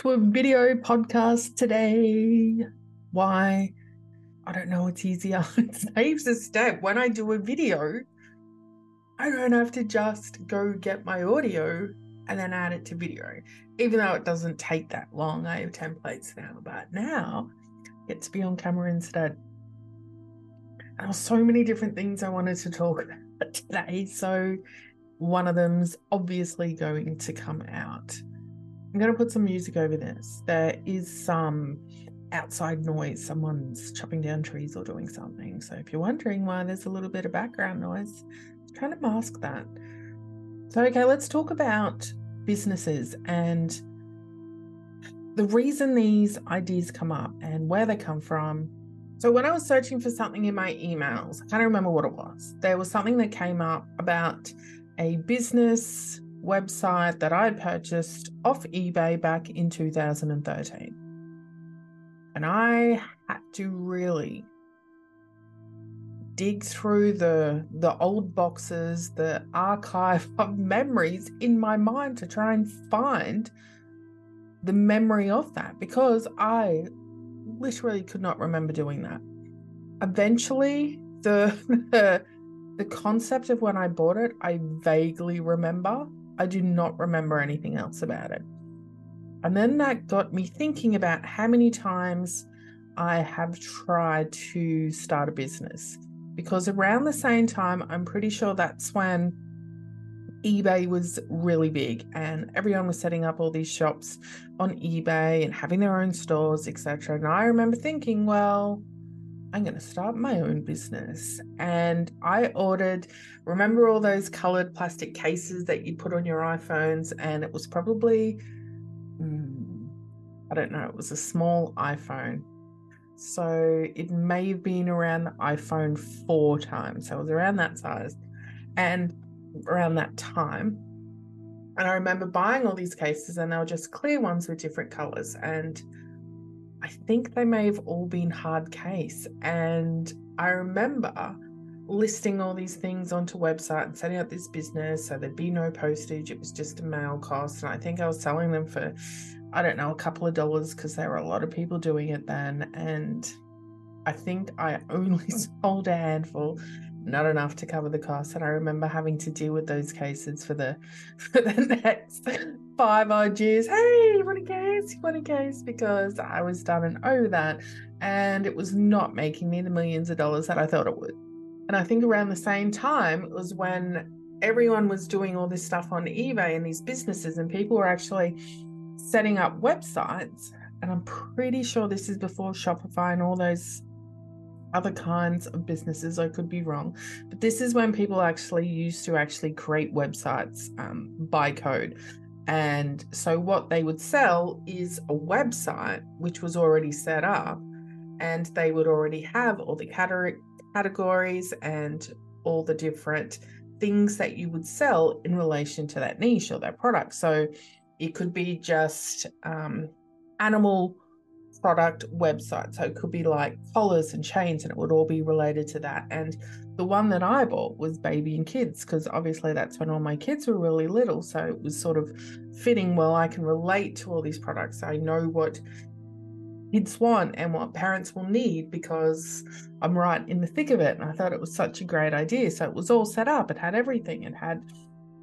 to a video podcast today. Why? I don't know. It's easier. It saves a step. When I do a video, I don't have to just go get my audio and then add it to video. Even though it doesn't take that long, I have templates now. But now, get to be on camera instead. There are so many different things I wanted to talk about today. So one of them's obviously going to come out. I'm going to put some music over this. There is some outside noise. Someone's chopping down trees or doing something. So if you're wondering why there's a little bit of background noise, I'm trying to mask that. So, okay, let's talk about businesses and the reason these ideas come up and where they come from. So, when I was searching for something in my emails, I can't remember what it was. There was something that came up about a business website that I purchased off eBay back in 2013. And I had to really dig through the the old boxes, the archive of memories in my mind to try and find the memory of that because I literally could not remember doing that. Eventually, the the, the concept of when I bought it, I vaguely remember. I do not remember anything else about it. And then that got me thinking about how many times I have tried to start a business. Because around the same time, I'm pretty sure that's when eBay was really big and everyone was setting up all these shops on eBay and having their own stores, etc. And I remember thinking, well, I'm going to start my own business. And I ordered, remember all those colored plastic cases that you put on your iPhones? And it was probably, hmm, I don't know, it was a small iPhone. So it may have been around the iPhone 4 times. So it was around that size and around that time. And I remember buying all these cases, and they were just clear ones with different colors. And I think they may have all been hard case. And I remember listing all these things onto website and setting up this business so there'd be no postage. It was just a mail cost. And I think I was selling them for, I don't know, a couple of dollars because there were a lot of people doing it then. And I think I only sold a handful not enough to cover the cost. And I remember having to deal with those cases for the for the next five odd years. Hey, you want a case? You want a case? Because I was done and over that. And it was not making me the millions of dollars that I thought it would. And I think around the same time it was when everyone was doing all this stuff on eBay and these businesses, and people were actually setting up websites. And I'm pretty sure this is before Shopify and all those other kinds of businesses. I could be wrong, but this is when people actually used to actually create websites um, by code. And so, what they would sell is a website which was already set up, and they would already have all the categories and all the different things that you would sell in relation to that niche or that product. So, it could be just um, animal product website. So it could be like collars and chains, and it would all be related to that. And the one that I bought was baby and kids, because obviously that's when all my kids were really little. So it was sort of fitting. Well, I can relate to all these products. I know what kids want and what parents will need because I'm right in the thick of it. And I thought it was such a great idea. So it was all set up, it had everything, it had,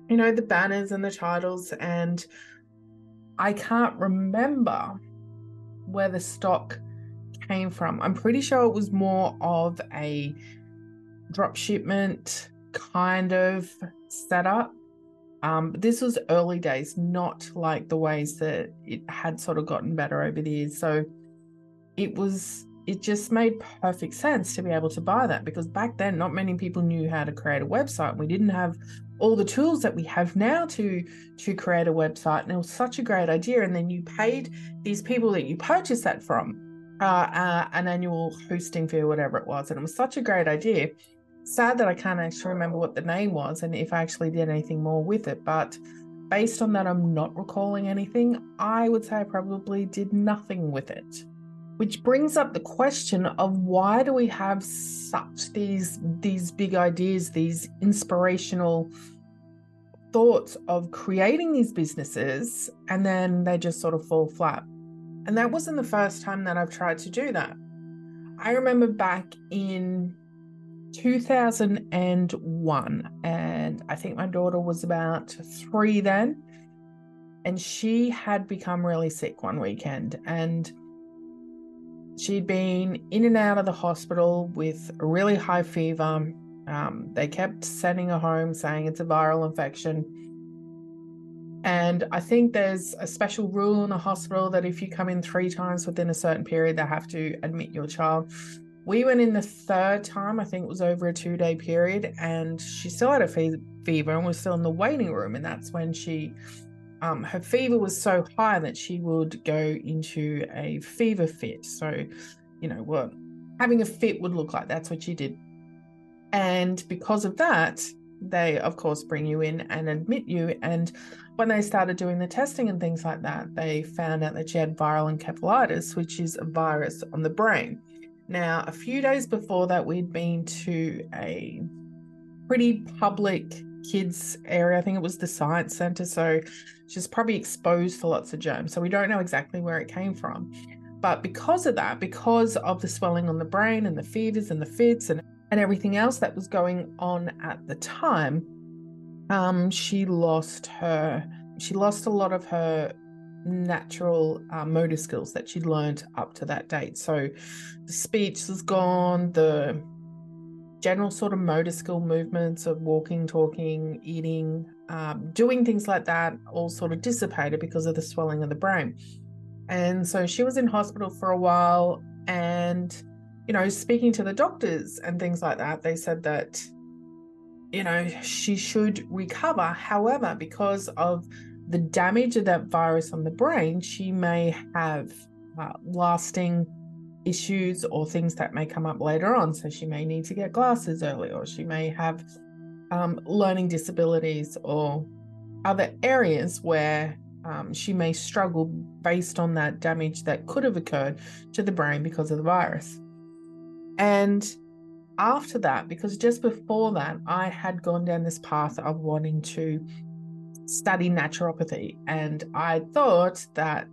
you know, the banners and the titles. And I can't remember where the stock came from. I'm pretty sure it was more of a drop shipment kind of setup. Um, this was early days, not like the ways that it had sort of gotten better over the years. So it was it just made perfect sense to be able to buy that because back then not many people knew how to create a website. We didn't have all the tools that we have now to to create a website and it was such a great idea. And then you paid these people that you purchased that from uh, uh, an annual hosting fee or whatever it was. And it was such a great idea. Sad that i can't actually remember what the name was and if i actually did anything more with it but based on that i'm not recalling anything. I would say i probably did nothing with it which brings up the question of why do we have such these these big ideas these inspirational thoughts of creating these businesses and then they just sort of fall flat. And that wasn't the first time that I've tried to do that. I remember back in 2001, and I think my daughter was about three then, and she had become really sick one weekend. And she'd been in and out of the hospital with a really high fever. Um, they kept sending her home saying it's a viral infection. And I think there's a special rule in the hospital that if you come in three times within a certain period, they have to admit your child. We went in the third time, I think it was over a two day period, and she still had a fever and was still in the waiting room. And that's when she, um, her fever was so high that she would go into a fever fit. So, you know, what having a fit would look like. That's what she did. And because of that, they, of course, bring you in and admit you. And when they started doing the testing and things like that, they found out that she had viral encephalitis, which is a virus on the brain. Now, a few days before that, we'd been to a pretty public kids area. I think it was the science center. So she's probably exposed for lots of germs. So we don't know exactly where it came from. But because of that, because of the swelling on the brain and the fevers and the fits and, and everything else that was going on at the time, um, she lost her she lost a lot of her natural uh, motor skills that she'd learned up to that date. So the speech was gone, the general sort of motor skill movements of walking, talking, eating, um, doing things like that all sort of dissipated because of the swelling of the brain. And so she was in hospital for a while and you know speaking to the doctors and things like that they said that you know, she should recover. However, because of the damage of that virus on the brain, she may have uh, lasting issues or things that may come up later on. So she may need to get glasses early, or she may have um, learning disabilities or other areas where um, she may struggle based on that damage that could have occurred to the brain because of the virus. And after that, because just before that, I had gone down this path of wanting to study naturopathy. And I thought that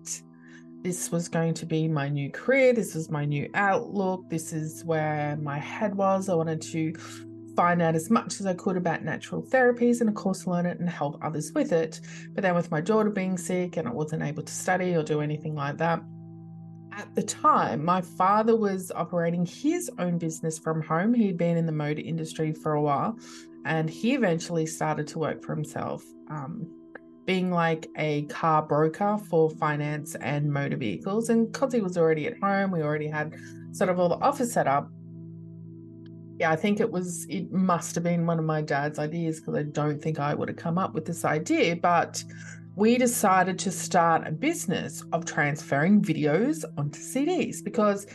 this was going to be my new career. This was my new outlook. This is where my head was. I wanted to find out as much as I could about natural therapies and, of course, learn it and help others with it. But then, with my daughter being sick and I wasn't able to study or do anything like that, at the time, my father was operating his own business from home. He'd been in the motor industry for a while and he eventually started to work for himself, um, being like a car broker for finance and motor vehicles. And because he was already at home, we already had sort of all the office set up. Yeah, I think it was, it must have been one of my dad's ideas because I don't think I would have come up with this idea. But we decided to start a business of transferring videos onto CDs because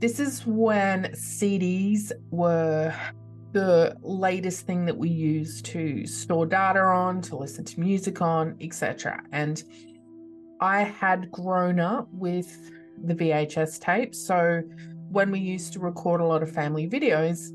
this is when CDs were the latest thing that we use to store data on, to listen to music on, etc. And I had grown up with the VHS tapes. So when we used to record a lot of family videos,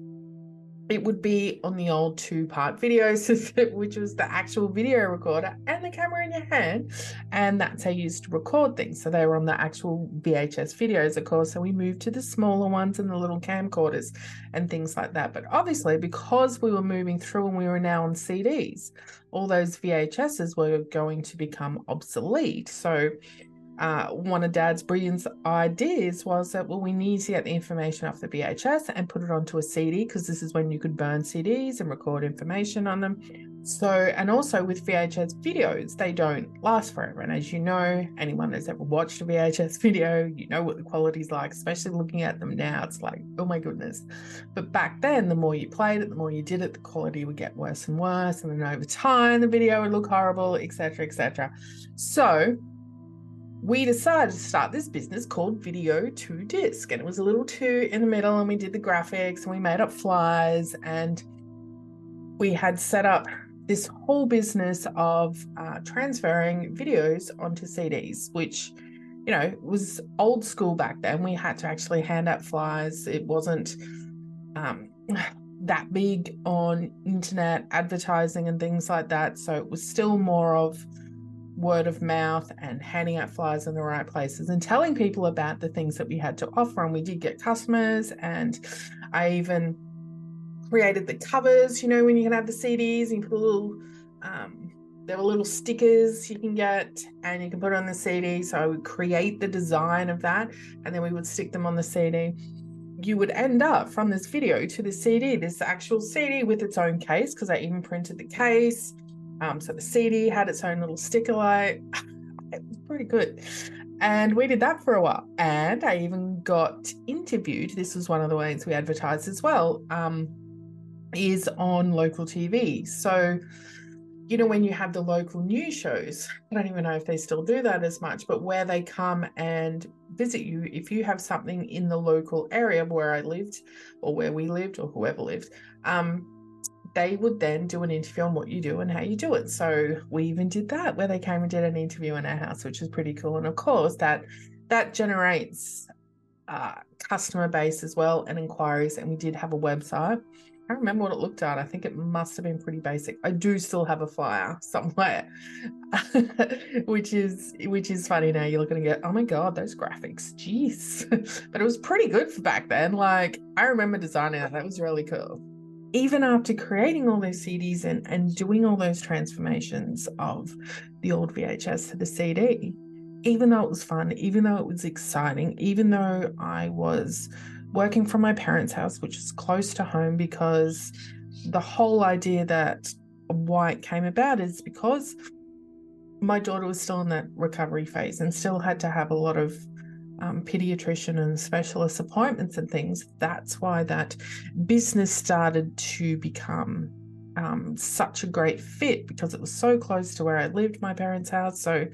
it would be on the old two part video system, which was the actual video recorder and the camera in your hand. And that's how you used to record things. So they were on the actual VHS videos, of course. So we moved to the smaller ones and the little camcorders and things like that. But obviously, because we were moving through and we were now on CDs, all those VHSs were going to become obsolete. So uh, one of Dad's brilliant ideas was that, well, we need to get the information off the VHS and put it onto a CD because this is when you could burn CDs and record information on them. So, and also with VHS videos, they don't last forever. And as you know, anyone that's ever watched a VHS video, you know what the quality's like, especially looking at them now. It's like, oh my goodness. But back then, the more you played it, the more you did it, the quality would get worse and worse. And then over time, the video would look horrible, etc., etc. So, we decided to start this business called Video to Disc. And it was a little two in the middle, and we did the graphics and we made up flyers. And we had set up this whole business of uh, transferring videos onto CDs, which, you know, was old school back then. We had to actually hand out flyers. It wasn't, um, that big on internet advertising and things like that. So it was still more of word of mouth and handing out flyers in the right places and telling people about the things that we had to offer. And we did get customers, and I even created the covers. You know, when you can have the CDs, and you put a little, um, there were little stickers you can get, and you can put on the CD. So I would create the design of that, and then we would stick them on the CD. You would end up from this video to the CD, this actual CD with its own case, because I even printed the case um, so the CD had its own little sticker light. it was pretty good. And we did that for a while. And I even got interviewed. This was one of the ways we advertised as well, um, is on local TV. So, you know, when you have the local news shows, I don't even know if they still do that as much, but where they come and visit you, if you have something in the local area where I lived or where we lived or whoever lived, um, they would then do an interview on what you do and how you do it. So we even did that where they came and did an interview in our house, which was pretty cool. And of course, that that generates uh, customer base as well and inquiries. And we did have a website. I remember what it looked at. I think it must have been pretty basic. I do still have a flyer somewhere, which is which is funny now. You're looking at, oh my god, those graphics, jeez. but it was pretty good for back then. Like I remember designing that. That was really cool even after creating all those CDs and, and doing all those transformations of the old VHS to the CD, even though it was fun, even though it was exciting, even though I was working from my parents' house, which is close to home, because the whole idea that why it came about is because my daughter was still in that recovery phase and still had to have a lot of um, pediatrician and specialist appointments and things. That's why that business started to become um, such a great fit because it was so close to where I lived, my parents' house. So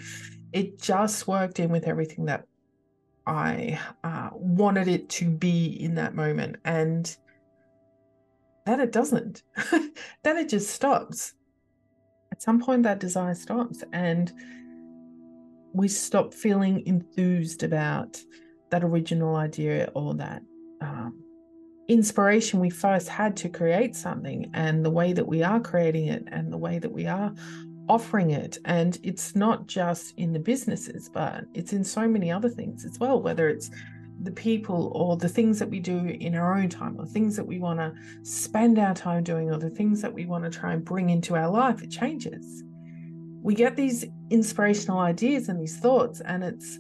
it just worked in with everything that I uh, wanted it to be in that moment. And then it doesn't. then it just stops. At some point, that desire stops. And we stop feeling enthused about that original idea or that um, inspiration we first had to create something and the way that we are creating it and the way that we are offering it. And it's not just in the businesses, but it's in so many other things as well, whether it's the people or the things that we do in our own time or things that we want to spend our time doing or the things that we want to try and bring into our life, it changes we get these inspirational ideas and these thoughts, and it's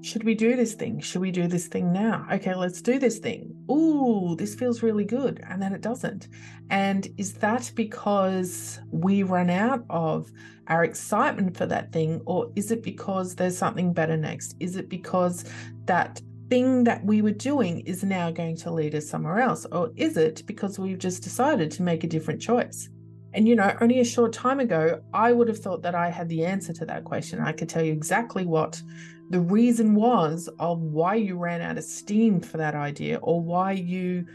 should we do this thing? Should we do this thing now? Okay, let's do this thing. Ooh, this feels really good. And then it doesn't. And is that because we run out of our excitement for that thing? Or is it because there's something better next? Is it because that thing that we were doing is now going to lead us somewhere else? Or is it because we've just decided to make a different choice? And, you know, only a short time ago, I would have thought that I had the answer to that question. I could tell you exactly what the reason was of why you ran out of steam for that idea or why you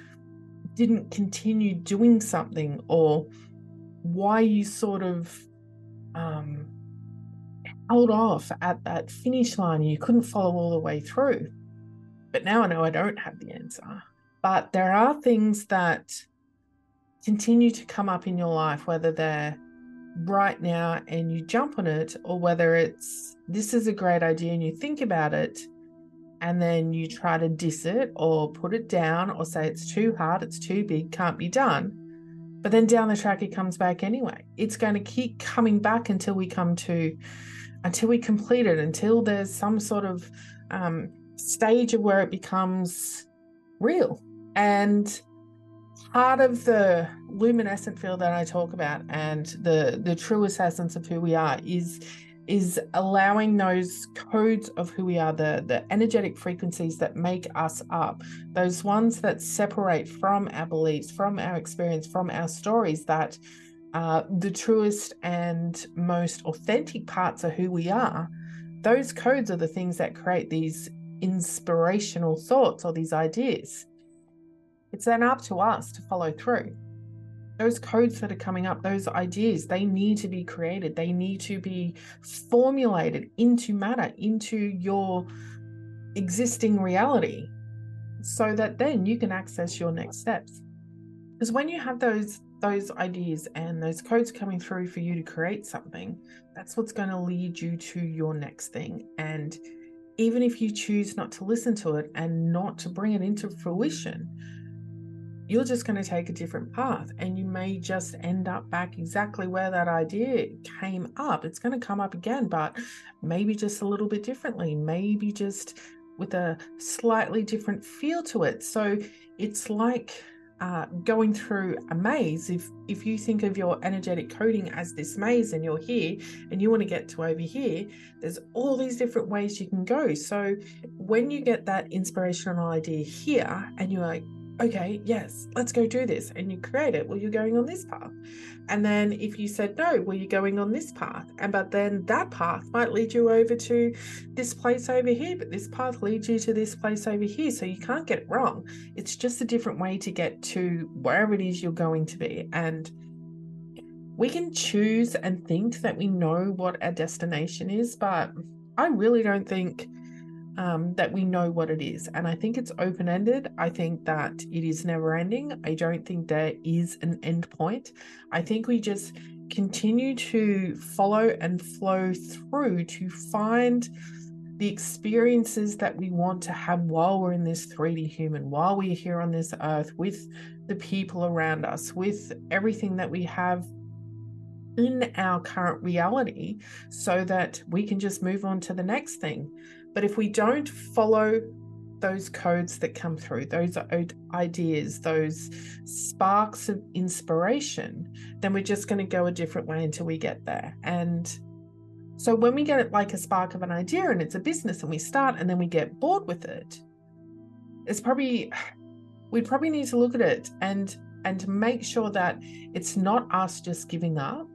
didn't continue doing something or why you sort of um, held off at that finish line and you couldn't follow all the way through. But now I know I don't have the answer. But there are things that continue to come up in your life, whether they're right now and you jump on it, or whether it's this is a great idea and you think about it and then you try to diss it or put it down or say it's too hard, it's too big, can't be done. But then down the track, it comes back anyway. It's going to keep coming back until we come to, until we complete it, until there's some sort of um, stage of where it becomes real. And part of the luminescent field that I talk about and the the true essence of who we are is is allowing those codes of who we are the the energetic frequencies that make us up those ones that separate from our beliefs from our experience from our stories that are the truest and most authentic parts of who we are. Those codes are the things that create these inspirational thoughts or these ideas it's then up to us to follow through. Those codes that are coming up, those ideas, they need to be created. They need to be formulated into matter, into your existing reality, so that then you can access your next steps. because when you have those those ideas and those codes coming through for you to create something that's what's going to lead you to your next thing and even if you choose not to listen to it and not to bring it into fruition you're just going to take a different path and you may just end up back exactly where that idea came up. It's going to come up again but maybe just a little bit differently maybe just with a slightly different feel to it. So it's like uh, going through a maze. If if you think of your energetic coding as this maze and you're here and you want to get to over here there's all these different ways you can go. So when you get that inspirational idea here and you're like okay, yes, let's go do this. And you create it. Well, you're going on this path. And then if you said no, well, you're going on this path. And but then that path might lead you over to this place over here, but this path leads you to this place over here. So you can't get it wrong. It's just a different way to get to wherever it is you're going to be. And we can choose and think that we know what our destination is, but I really don't think um, that we know what it is. And I think it's open ended. I think that it is never ending. I don't think there is an end point. I think we just continue to follow and flow through to find the experiences that we want to have while we're in this 3D human, while we're here on this earth with the people around us, with everything that we have in our current reality, so that we can just move on to the next thing. But if we don't follow those codes that come through, those ideas, those sparks of inspiration, then we're just going to go a different way until we get there. And so when we get like a spark of an idea and it's a business and we start and then we get bored with it, it's probably we probably need to look at it and and make sure that it's not us just giving up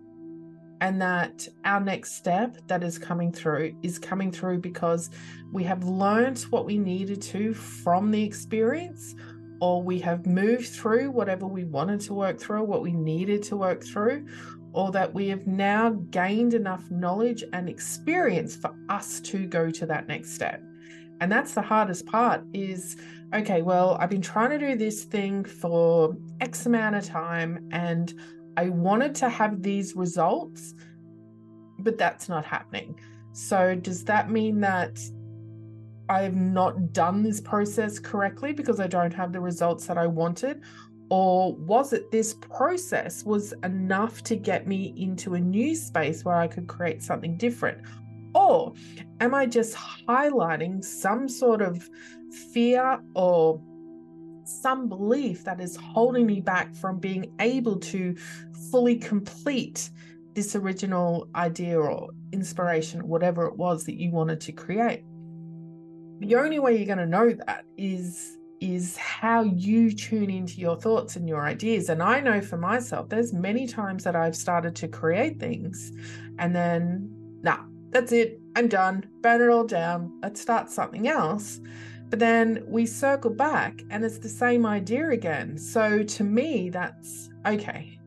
and that our next step that is coming through is coming through because we have learned what we needed to from the experience or we have moved through whatever we wanted to work through what we needed to work through or that we have now gained enough knowledge and experience for us to go to that next step. And that's the hardest part is okay well i've been trying to do this thing for x amount of time and I wanted to have these results, but that's not happening. So, does that mean that I have not done this process correctly because I don't have the results that I wanted? Or was it this process was enough to get me into a new space where I could create something different? Or am I just highlighting some sort of fear or some belief that is holding me back from being able to fully complete this original idea or inspiration, whatever it was that you wanted to create. The only way you're going to know that is is how you tune into your thoughts and your ideas. And I know for myself, there's many times that I've started to create things and then, nah, that's it. I'm done. Burn it all down. Let's start something else. But then we circle back and it's the same idea again. So to me, that's okay.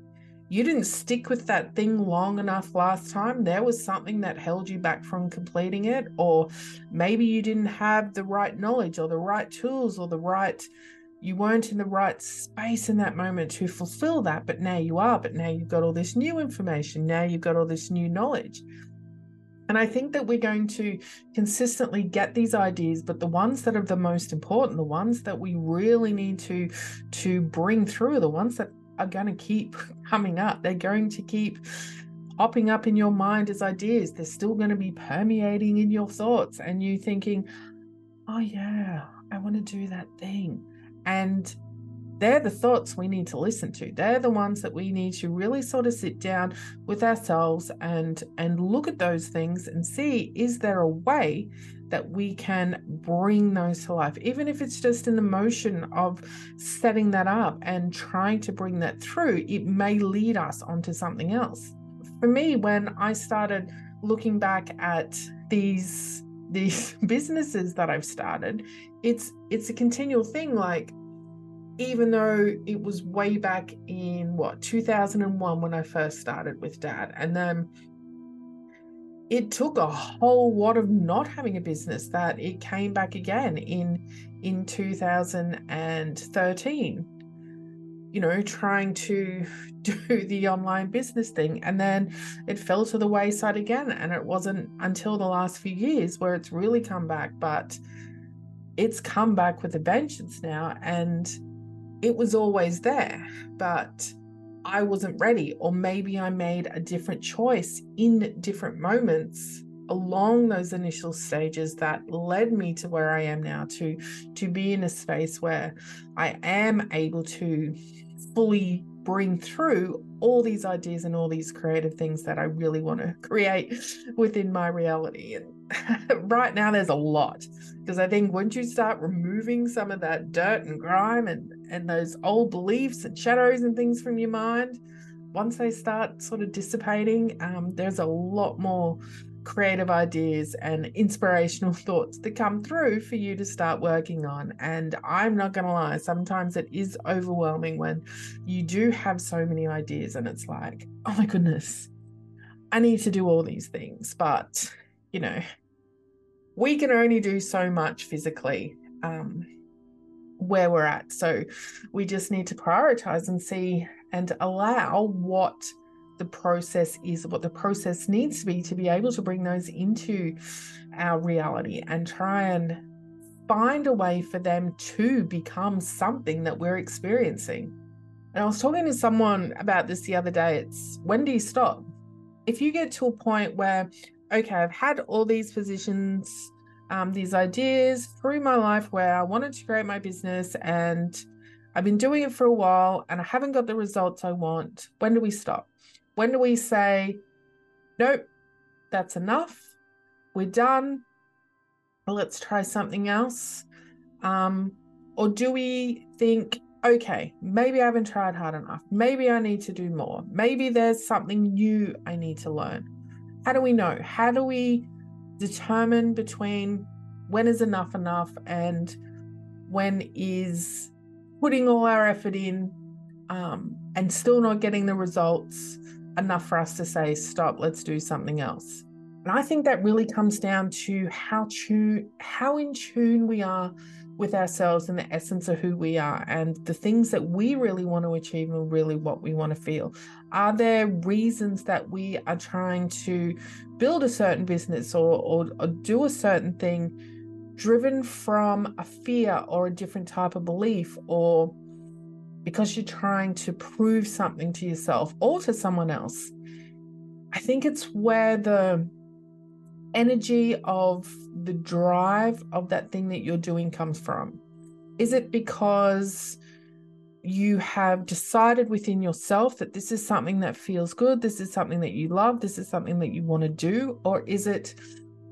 You didn't stick with that thing long enough last time. There was something that held you back from completing it, or maybe you didn't have the right knowledge or the right tools or the right, you weren't in the right space in that moment to fulfill that. But now you are. But now you've got all this new information. Now you've got all this new knowledge. And I think that we're going to consistently get these ideas, but the ones that are the most important, the ones that we really need to to bring through, the ones that are going to keep coming up. They're going to keep popping up in your mind as ideas. They're still going to be permeating in your thoughts and you thinking, "Oh yeah, I want to do that thing." And they're the thoughts we need to listen to they're the ones that we need to really sort of sit down with ourselves and and look at those things and see is there a way that we can bring those to life even if it's just in the motion of setting that up and trying to bring that through it may lead us onto something else for me when i started looking back at these these businesses that I've started, it's it's a continual thing. Like even though it was way back in what 2001 when I first started with dad and then it took a whole lot of not having a business that it came back again in in 2013 you know, trying to do the online business thing. And then it fell to the wayside again. And it wasn't until the last few years where it's really come back. But it's come back with a vengeance now. And it was always there. But I wasn't ready, or maybe I made a different choice in different moments along those initial stages that led me to where I am now to to be in a space where I am able to fully bring through all these ideas and all these creative things that I really want to create within my reality. And right now, there's a lot because I think once you start removing some of that dirt and grime and, and those old beliefs and shadows and things from your mind, once they start sort of dissipating, um, there's a lot more creative ideas and inspirational thoughts that come through for you to start working on. And I'm not going to lie, sometimes it is overwhelming when you do have so many ideas and it's like, oh my goodness, I need to do all these things. But, you know, we can only do so much physically. Um, where we're at. So we just need to prioritize and see and allow what the process is, what the process needs to be to be able to bring those into our reality and try and find a way for them to become something that we're experiencing. And I was talking to someone about this the other day. It's when do you stop? If you get to a point where, okay, I've had all these positions, um, these ideas through my life where I wanted to create my business and I've been doing it for a while and I haven't got the results I want, when do we stop? When do we say, nope, that's enough, we're done, let's try something else? Um, or do we think, okay, maybe I haven't tried hard enough. Maybe I need to do more. Maybe there's something new I need to learn. How do we know? How do we determine between when is enough enough and when is putting all our effort in um, and still not getting the results enough for us to say, stop, let's do something else. And I think that really comes down to how tune, how in tune we are with ourselves and the essence of who we are and the things that we really want to achieve and really what we want to feel. Are there reasons that we are trying to build a certain business or, or, or do a certain thing driven from a fear or a different type of belief or because you're trying to prove something to yourself or to someone else. I think it's where the energy of the drive of that thing that you're doing comes from. Is it because you have decided within yourself that this is something that feels good, this is something that you love, this is something that you want to do? Or is it,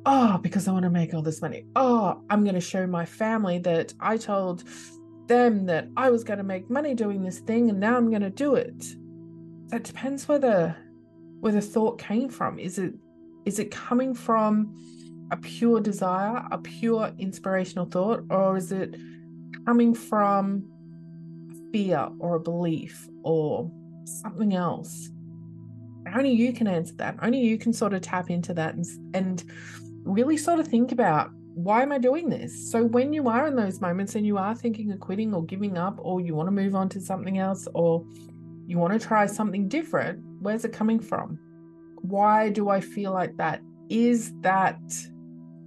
oh, because I want to make all this money? Oh, I'm going to show my family that I told them that I was going to make money doing this thing and now I'm going to do it. That depends where the where the thought came from. Is it is it coming from a pure desire, a pure inspirational thought, or is it coming from fear or a belief or something else? Only you can answer that. Only you can sort of tap into that and, and really sort of think about why am I doing this? So when you are in those moments and you are thinking of quitting or giving up, or you want to move on to something else, or you want to try something different, where's it coming from? Why do I feel like that? Is that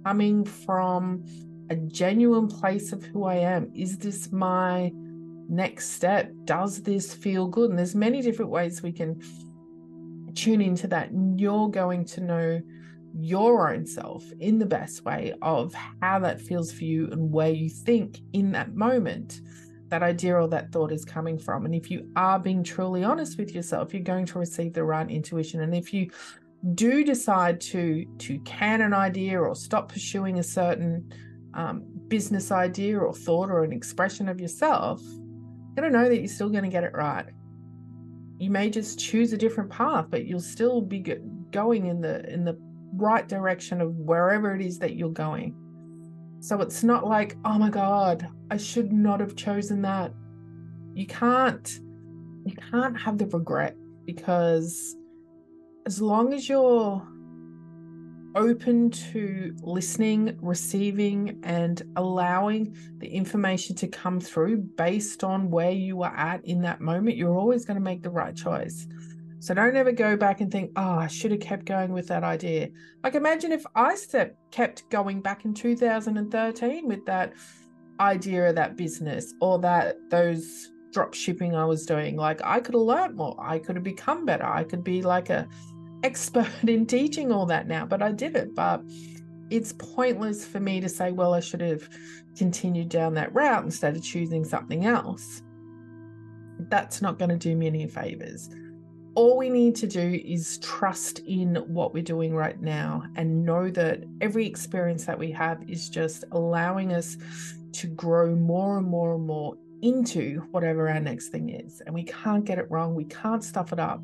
coming from a genuine place of who I am? Is this my next step? Does this feel good? And there's many different ways we can tune into that. You're going to know your own self in the best way of how that feels for you and where you think in that moment that idea or that thought is coming from. And if you are being truly honest with yourself, you're going to receive the right intuition. And if you do decide to to can an idea or stop pursuing a certain um, business idea or thought or an expression of yourself, you're going to know that you're still going to get it right. You may just choose a different path, but you'll still be going in the in the right direction of wherever it is that you're going. So it's not like, oh my God, I should not have chosen that. You can't, you can't have the regret because as long as you're open to listening, receiving, and allowing the information to come through based on where you are at in that moment, you're always going to make the right choice. So don't ever go back and think, oh, I should have kept going with that idea. Like imagine if I kept going back in 2013 with that idea of that business or that those drop shipping I was doing. Like I could have learned more. I could have become better. I could be like a expert in teaching all that now, but I didn't. But it's pointless for me to say, well, I should have continued down that route instead of choosing something else. That's not going to do me any favors. All we need to do is trust in what we're doing right now and know that every experience that we have is just allowing us to grow more and more and more into whatever our next thing is. And we can't get it wrong. We can't stuff it up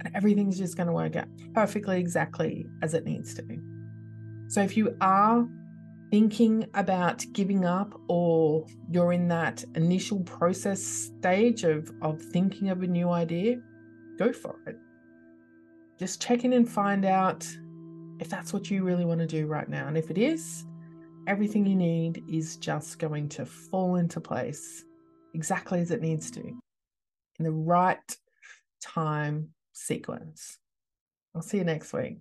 and everything's just going to work out perfectly exactly as it needs to. So if you are thinking about giving up or you're in that initial process stage of, of thinking of a new idea, go for it. Just check in and find out if that's what you really want to do right now. And if it is, everything you need is just going to fall into place exactly as it needs to in the right time sequence. I'll see you next week.